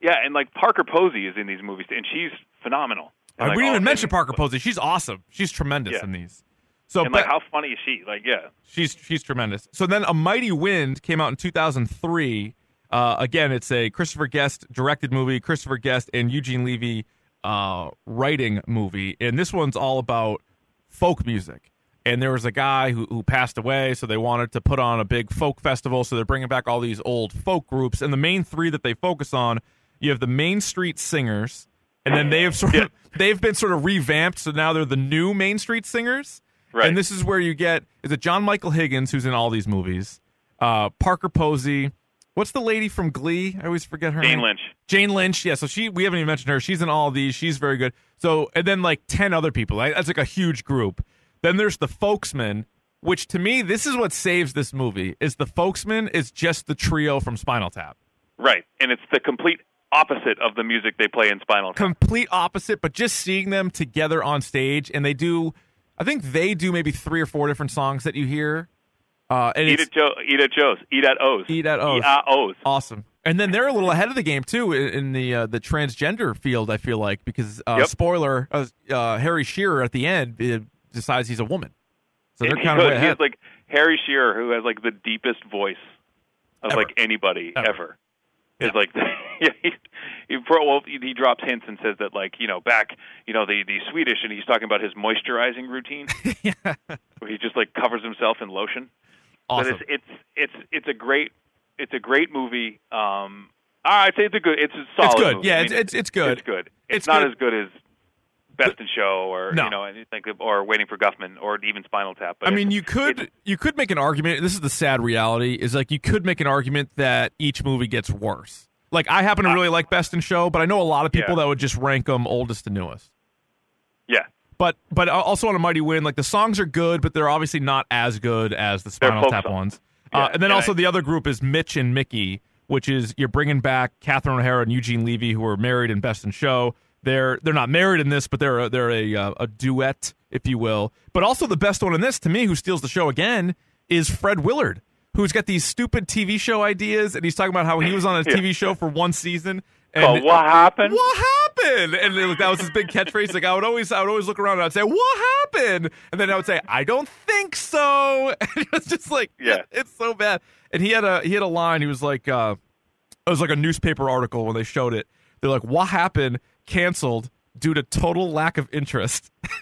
yeah, and like Parker Posey is in these movies, and she's phenomenal. And, like, we didn't even mention Parker Posey. She's awesome. She's tremendous Yeah. in these. So, And but like, how funny is she? Like, yeah, She's she's tremendous. So then, A Mighty Wind came out in 2003. Uh, again, it's a Christopher Guest directed movie, Christopher Guest and Eugene Levy uh, writing movie, and this one's all about folk music. And there was a guy who, who passed away, so they wanted to put on a big folk festival. So they're bringing back all these old folk groups, and the main three that they focus on, you have the Main Street Singers, and then they have sort of they've been sort of revamped, so now they're the new Main Street Singers. Right. And this is where you get is it John Michael Higgins who's in all these movies, uh, Parker Posey. What's the lady from Glee? I always forget her name. Jane name. Lynch. Jane Lynch. Yeah, so she we haven't even mentioned her. She's in all these. She's very good. So and then like ten other people. Right? That's like a huge group. Then there's the Folksmen, which to me this is what saves this movie. Is the Folksmen is just the trio from Spinal Tap. Right, and it's the complete opposite of the music they play in Spinal Tap. complete opposite, but just seeing them together on stage and they do I think they do maybe three or four different songs that you hear. Uh and Eat at Joe, eat at Joe's, eat at O's, Eat at O's. eat at O's. awesome. And then they're a little ahead of the game too in, the uh, the transgender field. I feel like because uh, Yep. spoiler, uh, uh, Harry Shearer at the end uh, decides he's a woman, so they're And kind of he way has ahead. like Harry Shearer, who has like the deepest voice of Ever. like anybody Ever. ever. Is like (laughs) yeah, he, he well he, drops hints and says that like you know back you know the the Swedish and he's talking about his moisturizing routine (laughs) where he just like covers himself in lotion. awesome. But it's it's it's it's a great it's a great movie. Um, I'd say it's a good it's a solid. It's good. movie. Yeah, I it's- it's- it's good. It's good. It's, It's not good. as good as Best in Show or No. you know anything or Waiting for Guffman or even Spinal Tap. But I mean, you could you could make an argument. This is the sad reality: is like you could make an argument that each movie gets worse. Like I happen to really like Best in Show, but I know a lot of people Uh, Yeah. that would just rank them oldest to newest. yeah. But but also on A Mighty Wind, like the songs are good, but they're obviously not as good as the Spinal Tap songs. ones. Yeah, uh, and then and also I- the other group is Mitch and Mickey, which is you're bringing back Catherine O'Hara and Eugene Levy, who are married in Best in Show. They're they're not married in this, but they're a, they're a uh, a duet, if you will. But also the best one in this, to me, who steals the show again, is Fred Willard, who's got these stupid TV show ideas, and he's talking about how he was on a. (laughs) TV show for one season. And Called What Happened? What happened? And like, that was his big catchphrase. Like I would always, I would always look around and I'd say, "What happened?" And then I would say, "I don't think so." (laughs) And it was just like, Yeah. (laughs) it's so bad. And he had a he had a line. He was like, uh, it was like a newspaper article when they showed it. They're like, "What happened? Canceled due to total lack of interest." (laughs)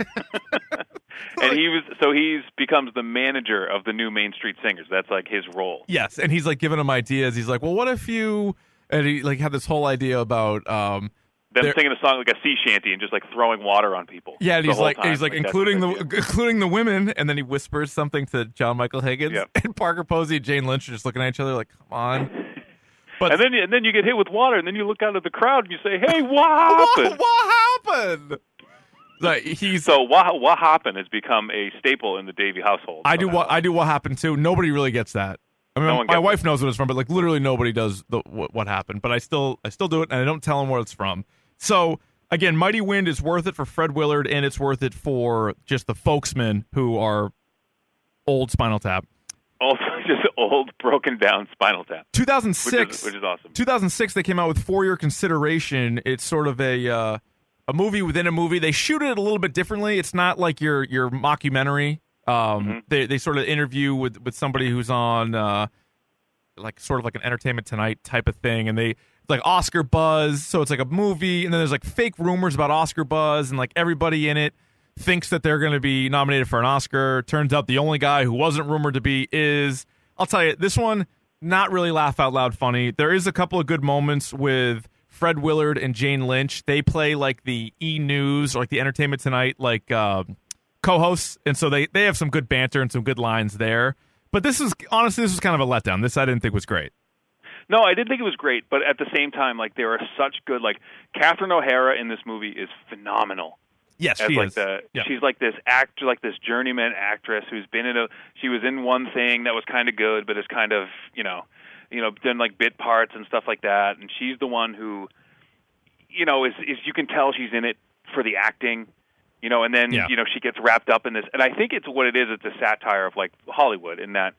and he was so he's becomes the manager of the new Main Street Singers. That's like his role. Yes, and he's like giving him ideas. He's like, "Well, what if you?" And he like had this whole idea about um, Them They're- singing a song like a sea shanty and just like throwing water on people. Yeah, and he's like, time. he's like, that's including the (laughs) including the women, and then he whispers something to John Michael Higgins Yep. (laughs) and Parker Posey, and Jane Lynch are just looking at each other like, "Come on." But and then and then you get hit with water, and then you look out at the crowd and you say, "Hey, what happened?" what happened? Like he's. So what what happened has become a staple in the Davey household. I do what I do. What happened too? Nobody really gets that. I mean, No my wife knows what it's from, but like literally nobody does the what, what happened. But I still I still do it, and I don't tell them where it's from. So again, Mighty Wind is worth it for Fred Willard, and it's worth it for just the folksmen who are old Spinal Tap. Also, (laughs) just old, broken down Spinal Tap, which 2006, is, which is awesome. 2006, they came out with For Your Consideration. It's sort of a uh, a movie within a movie. They shoot it a little bit differently. It's not like your your mockumentary. Um, Mm-hmm. they they sort of interview with with somebody who's on uh, like sort of like an Entertainment Tonight type of thing, and they like Oscar buzz. So it's like a movie, and then there's like fake rumors about Oscar buzz, and like everybody in it thinks that they're going to be nominated for an Oscar. Turns out the only guy who wasn't rumored to be is. I'll tell you, this one not really laugh out loud funny. There is a couple of good moments with Fred Willard and Jane Lynch. They play like the E News or like the Entertainment Tonight like uh, co-hosts, and so they they have some good banter and some good lines there. But this is honestly, this was kind of a letdown. This I didn't think was great. No, I didn't think it was great, but at the same time, like there are such good like Catherine O'Hara in this movie is phenomenal. Yes, she like is. the Yeah. she's like this actor like this journeyman actress who's been in a she was in one thing that was kind of good but is kind of you know you know done like bit parts and stuff like that and she's the one who you know is is you can tell she's in it for the acting you know and then Yeah. you know she gets wrapped up in this and I think it's what it is it's a satire of like Hollywood in that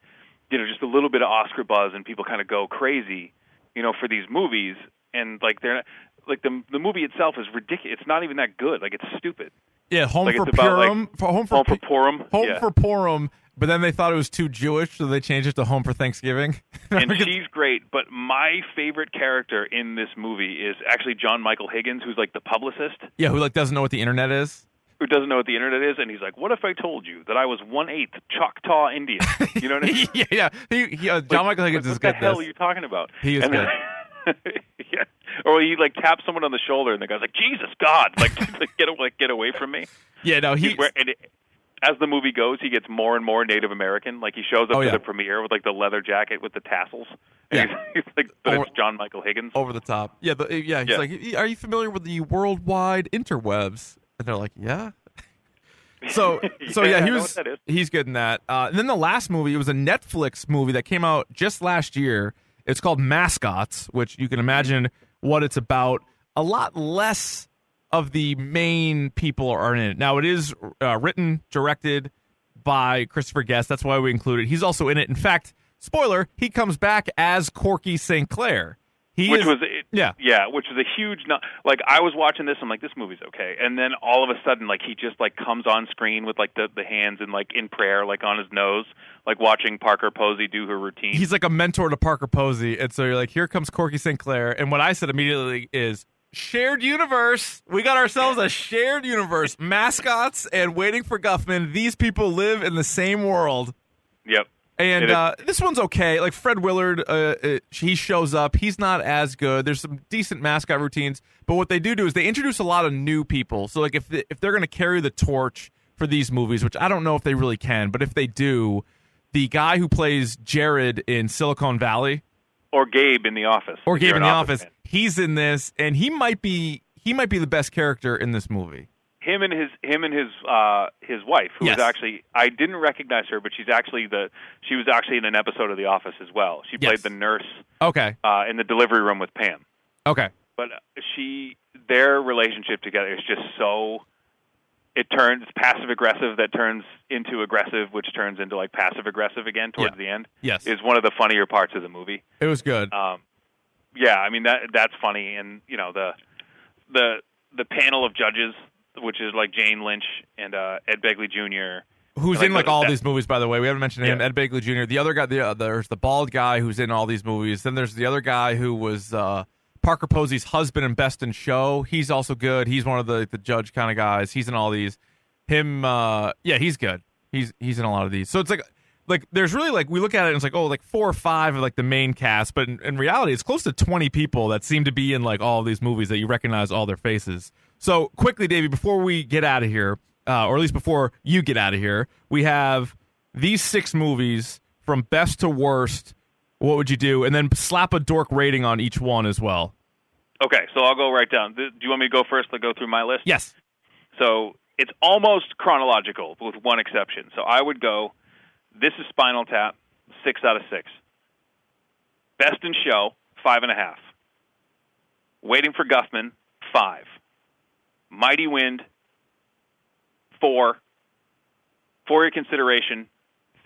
you know just a little bit of Oscar buzz and people kind of go crazy you know for these movies and like they're not, like the the movie itself is ridiculous it's not even that good like it's stupid Yeah, Home Like, for like, Purim, for Home for Home for Purim, Home yeah. for Purim. But then they thought it was too Jewish, so they changed it to Home for Thanksgiving. (laughs) and she's great. But my favorite character in this movie is actually John Michael Higgins, who's like the publicist yeah, who like doesn't know what the internet is. who doesn't know what the internet is, and he's like, "What if I told you that I was one eighth Choctaw Indian?" You know what I (laughs) mean? yeah, yeah. He, he, uh, John Like, Michael Higgins what is the good. hell this. are you talking about? He is and good. (laughs) (laughs) yeah. Or he like taps someone on the shoulder, and the guy's like, "Jesus God, like, (laughs) like get away, get away from me." Yeah, no, he. And it, as the movie goes, he gets more and more Native American. Like he shows up Oh, to yeah. the premiere with like the leather jacket with the tassels. And Yeah. he's, (laughs) he's like, but Or- it's John Michael Higgins. over the top. Yeah, the, yeah. He's Yeah. like, "Are you familiar with the worldwide interwebs?" And they're like, "Yeah." So, so Yeah, yeah, he was. what that is. He's good in that. Uh, and then the last movie, it was a Netflix movie that came out just last year. It's called Mascots, which you can imagine what it's about. A lot less of the main people are in it. Now, it is uh, written, directed by Christopher Guest. That's why we include it. He's also in it. In fact, spoiler, he comes back as Corky St. Clair. He which is, was it, yeah. yeah, which was a huge no- like I was watching this I'm like this movie's okay and then all of a sudden like he just like comes on screen with like the the hands and like in prayer like on his nose like watching Parker Posey do her routine he's like a mentor to Parker Posey, and so you're like, here comes Corky St. Clair, and what I said immediately is shared universe. We got ourselves a shared universe. Mascots and waiting for Guffman. These people live in the same world. yep And uh, this one's okay. Like Fred Willard, uh, uh, he shows up. He's not as good. There's some decent mascot routines, but what they do do is they introduce a lot of new people. So like if they, if they're going to carry the torch for these movies, which I don't know if they really can, but if they do, the guy who plays Jared in Silicon Valley or Gabe in the office or Gabe in the office, fan. he's in this, and he might be he might be the best character in this movie. Him and his him and his uh his wife who Yes. was actually I didn't recognize her but she's actually the she was actually in an episode of The Office as well she played Yes. the nurse Okay, uh in the delivery room with Pam okay, but she their relationship together is just so it turns passive aggressive that turns into aggressive which turns into like passive aggressive again towards Yeah. the end yes, is one of the funnier parts of the movie it was good. um yeah i mean that that's funny and you know the the the panel of judges which is like jane lynch and uh ed begley jr who's like in like the- all that- these movies by the way. We haven't mentioned him. Yeah. ed Begley jr the other guy the uh, there's the bald guy who's in all these movies. Then there's the other guy who was uh parker posey's husband in best in show. He's also good. He's one of the the judge kind of guys. He's in all these. Him uh yeah he's good. He's he's in a lot of these. So it's like like there's really like we look at it and it's like oh like four or five of like the main cast but in, in reality it's close to 20 people that seem to be in like all these movies that you recognize all their faces so quickly davey before we get out of here uh, or at least before you get out of here we have these six movies from best to worst what would you do and then slap a dork rating on each one as well okay so i'll go right down do you want me to go first to go through my list yes So it's almost chronological, with one exception. So I would go. This is Spinal Tap, six out of six. Best in Show, five and a half. Waiting for Guffman, five. Mighty Wind, four. For your consideration,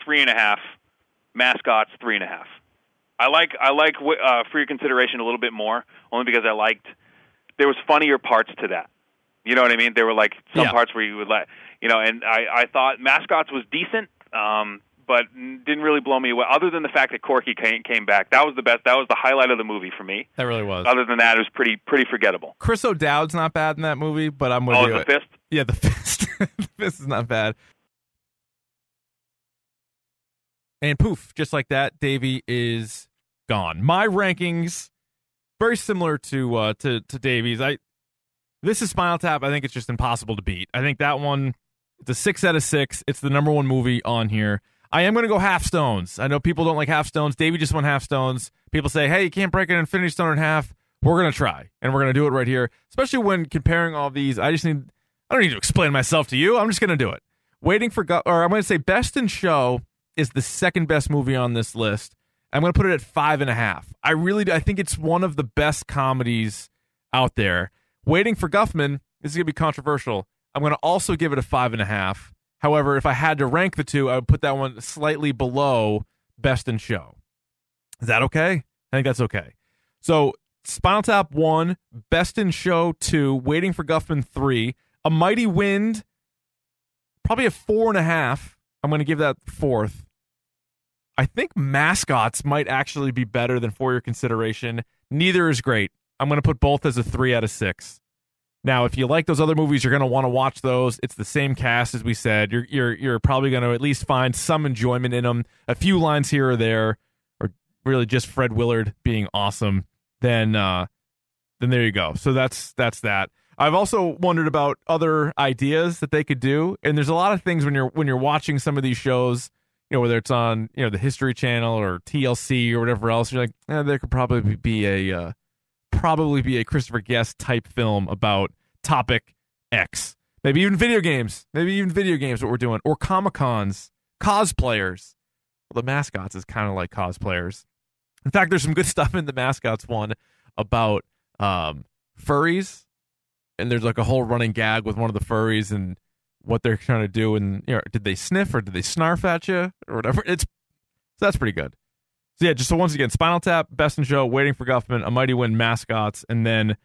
three and a half. Mascots, three and a half. I like I like uh, for your consideration a little bit more, only because I liked there was funnier parts to that. You know what I mean? There were like some Yeah. parts where you would let you know, and I I thought mascots was decent, um, but didn't really blow me away. Other than the fact that Corky came, came back, that was the best. That was the highlight of the movie for me. That really was. Other than that, it was pretty pretty forgettable. Chris O'Dowd's not bad in that movie, but I'm with Oh, you. the fist. Yeah, the fist. (laughs) the fist is not bad. And poof, just like that, Davey is gone. My rankings very similar to uh to to Davey's. I this is Spinal Tap. I think it's just impossible to beat. I think that one it's a six out of six. It's the number one movie on here. I am going to go half stones. I know people don't like half stones. Davey just went half stones. People say, "Hey, you can't break an Infinity Stone in half." We're going to try, and we're going to do it right here. Especially when comparing all these. I just need. I don't need to explain myself to you. I'm just going to do it. Waiting for, or I'm going to say, Best in Show is the second best movie on this list. I'm going to put it at five and a half. I really, do- I think it's one of the best comedies out there. Waiting for Guffman this is going to be controversial. I'm going to also give it a five and a half. However, if I had to rank the two, I would put that one slightly below Best in Show. Is that okay? I think that's okay. So Spinal Tap one, Best in Show two, Waiting for Guffman three, A Mighty Wind, probably a four and a half. I'm going to give that fourth. I think Mascots might actually be better than For Your Consideration. Neither is great. I'm going to put both as a three out of six. Now, if you like those other movies, you're going to want to watch those. It's the same cast as we said. You're you're you're probably going to at least find some enjoyment in them. A few lines here or there, or really just Fred Willard being awesome. Then uh, then there you go. So that's that's that. I've also wondered about other ideas that they could do, and there's a lot of things when you're when you're watching some of these shows, you know, whether it's on you know the History Channel or TLC or whatever else. You're like, eh, there could probably be a uh, probably be a Christopher Guest type film about topic X. Maybe even video games. Maybe even video games. What we're doing, or Comic Cons, cosplayers. Well, the mascots is kind of like cosplayers. In fact, there's some good (laughs) stuff in the mascots one about um, furries, and there's like a whole running gag with one of the furries and what they're trying to do. And you know, did they sniff or did they snarf at you or whatever? It's so that's pretty good. So yeah, just so once again, Spinal Tap, Best in Show, Waiting for Guffman, A Mighty Wind, Mascots, and then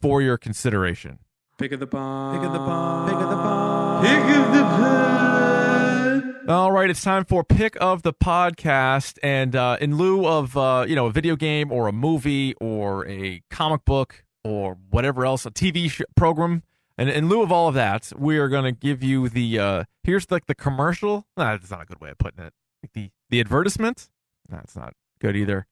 for your consideration. Pick of the bomb. Pick of the bomb. Pick of the bomb. Pick of the pod. All right, it's time for pick of the podcast, and uh, in lieu of uh, you know a video game or a movie or a comic book or whatever else, a TV sh- program, and in lieu of all of that, we are going to give you the uh, here's like the commercial. Nah, that's not a good way of putting it. The the advertisement. That's not good either.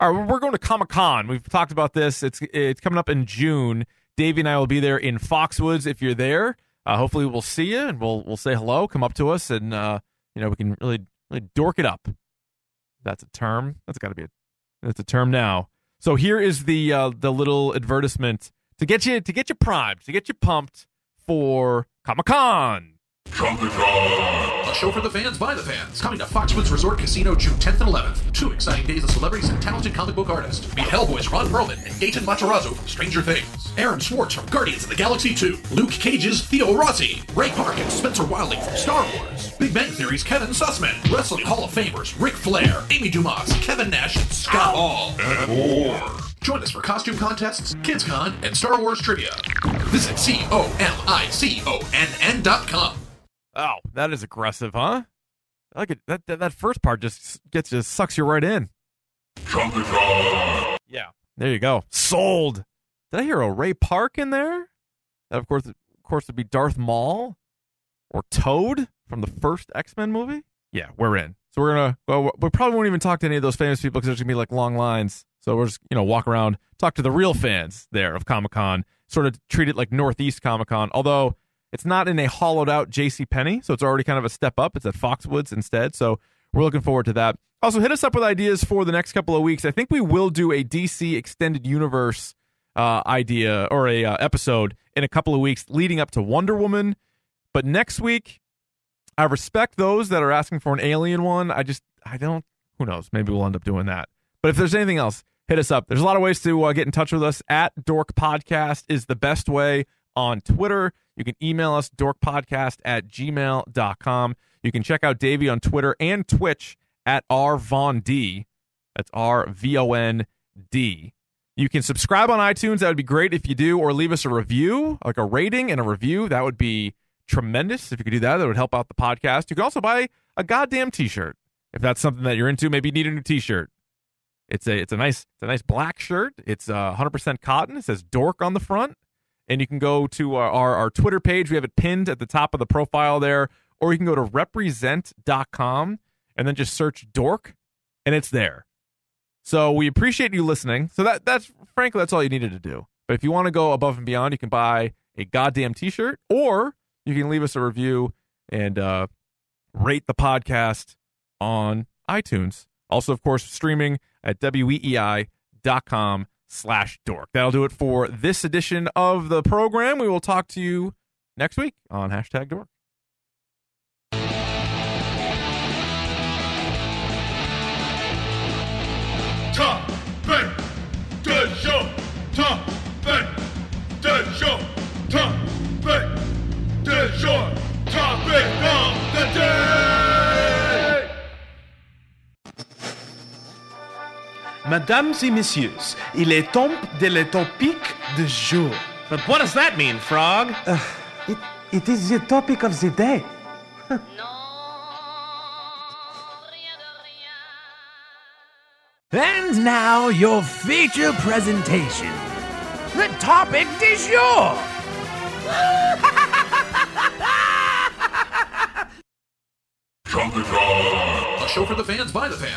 All right, we're going to Comic Con. We've talked about this. It's it's coming up in June. Davey and I will be there in Foxwoods. If you're there, uh, hopefully we'll see you and we'll we'll say hello. Come up to us and uh, you know we can really really dork it up. That's a term. That's got to be a that's a term now. So here is the uh, the little advertisement to get you to get you primed to get you pumped for Comic Con. A show for the fans by the fans. Coming to Foxwoods Resort Casino June 10th and 11th. Two exciting days of celebrities and talented comic book artists. Meet Hellboy's Ron Perlman and Gaten Matarazzo from Stranger Things. Aaron Swartz from Guardians of the Galaxy 2. Luke Cage's Theo Rossi. Ray Park and Spencer Wilding from Star Wars. Big Bang Theory's Kevin Sussman. Wrestling Hall of Famers Ric Flair, Amy Dumas, Kevin Nash, and Scott Hall. And more. Join us for costume contests, KidsCon, and Star Wars trivia. Visit C-O-M-I-C-O-N-N dot com. Oh, that is aggressive, huh? I like it. That, that that first part just gets just sucks you right in. Yeah, there you go. Sold. Did I hear a Ray Park in there? That of course, of course, would be Darth Maul or Toad from the first X Men movie. Yeah, we're in. So we're gonna. Well, we probably won't even talk to any of those famous people because there's gonna be like long lines. So we're just you know walk around, talk to the real fans there of Comic Con. Sort of treat it like Northeast Comic Con, although it's not in a hollowed out J.C. Penney, so it's already kind of a step up. It's at Foxwoods instead. So we're looking forward to that. Also, hit us up with ideas for the next couple of weeks. I think we will do a DC extended universe uh, idea or a uh, episode in a couple of weeks leading up to Wonder Woman. But next week, I respect those that are asking for an alien one. I just, I don't, who knows? Maybe we'll end up doing that. But if there's anything else, hit us up. There's a lot of ways to uh, get in touch with us. At Dork Podcast is the best way on Twitter. You can email us, dorkpodcast at gmail.com. You can check out Davey on Twitter and Twitch at rvond. That's R V O N D. You can subscribe on iTunes. That would be great if you do, or leave us a review, like a rating and a review. That would be tremendous. If you could do that, that would help out the podcast. You can also buy a goddamn t-shirt if that's something that you're into. Maybe you need a new t-shirt. It's a it's a nice it's a nice black shirt. It's uh, 100% cotton. It says dork on the front, and you can go to our, our our Twitter page. We have it pinned at the top of the profile there, or you can go to represent.com and then just search dork, and it's there. So we appreciate you listening. So that that's frankly that's all you needed to do. But if you want to go above and beyond, you can buy a goddamn t-shirt or you can leave us a review and uh, rate the podcast on iTunes. Also, of course, streaming at weei.com slash dork. That'll do it for this edition of the program. We will talk to you next week on hashtag dork. De jour. Topic de jour. Topic de jour. Topic Mesdames et messieurs, il est temps de le topic du jour. But what does that mean, Frog? Uh, it, it is the topic of the day. (laughs) And now your feature presentation. The topic du jour. Trumpet Rock. A show for the fans by the fans.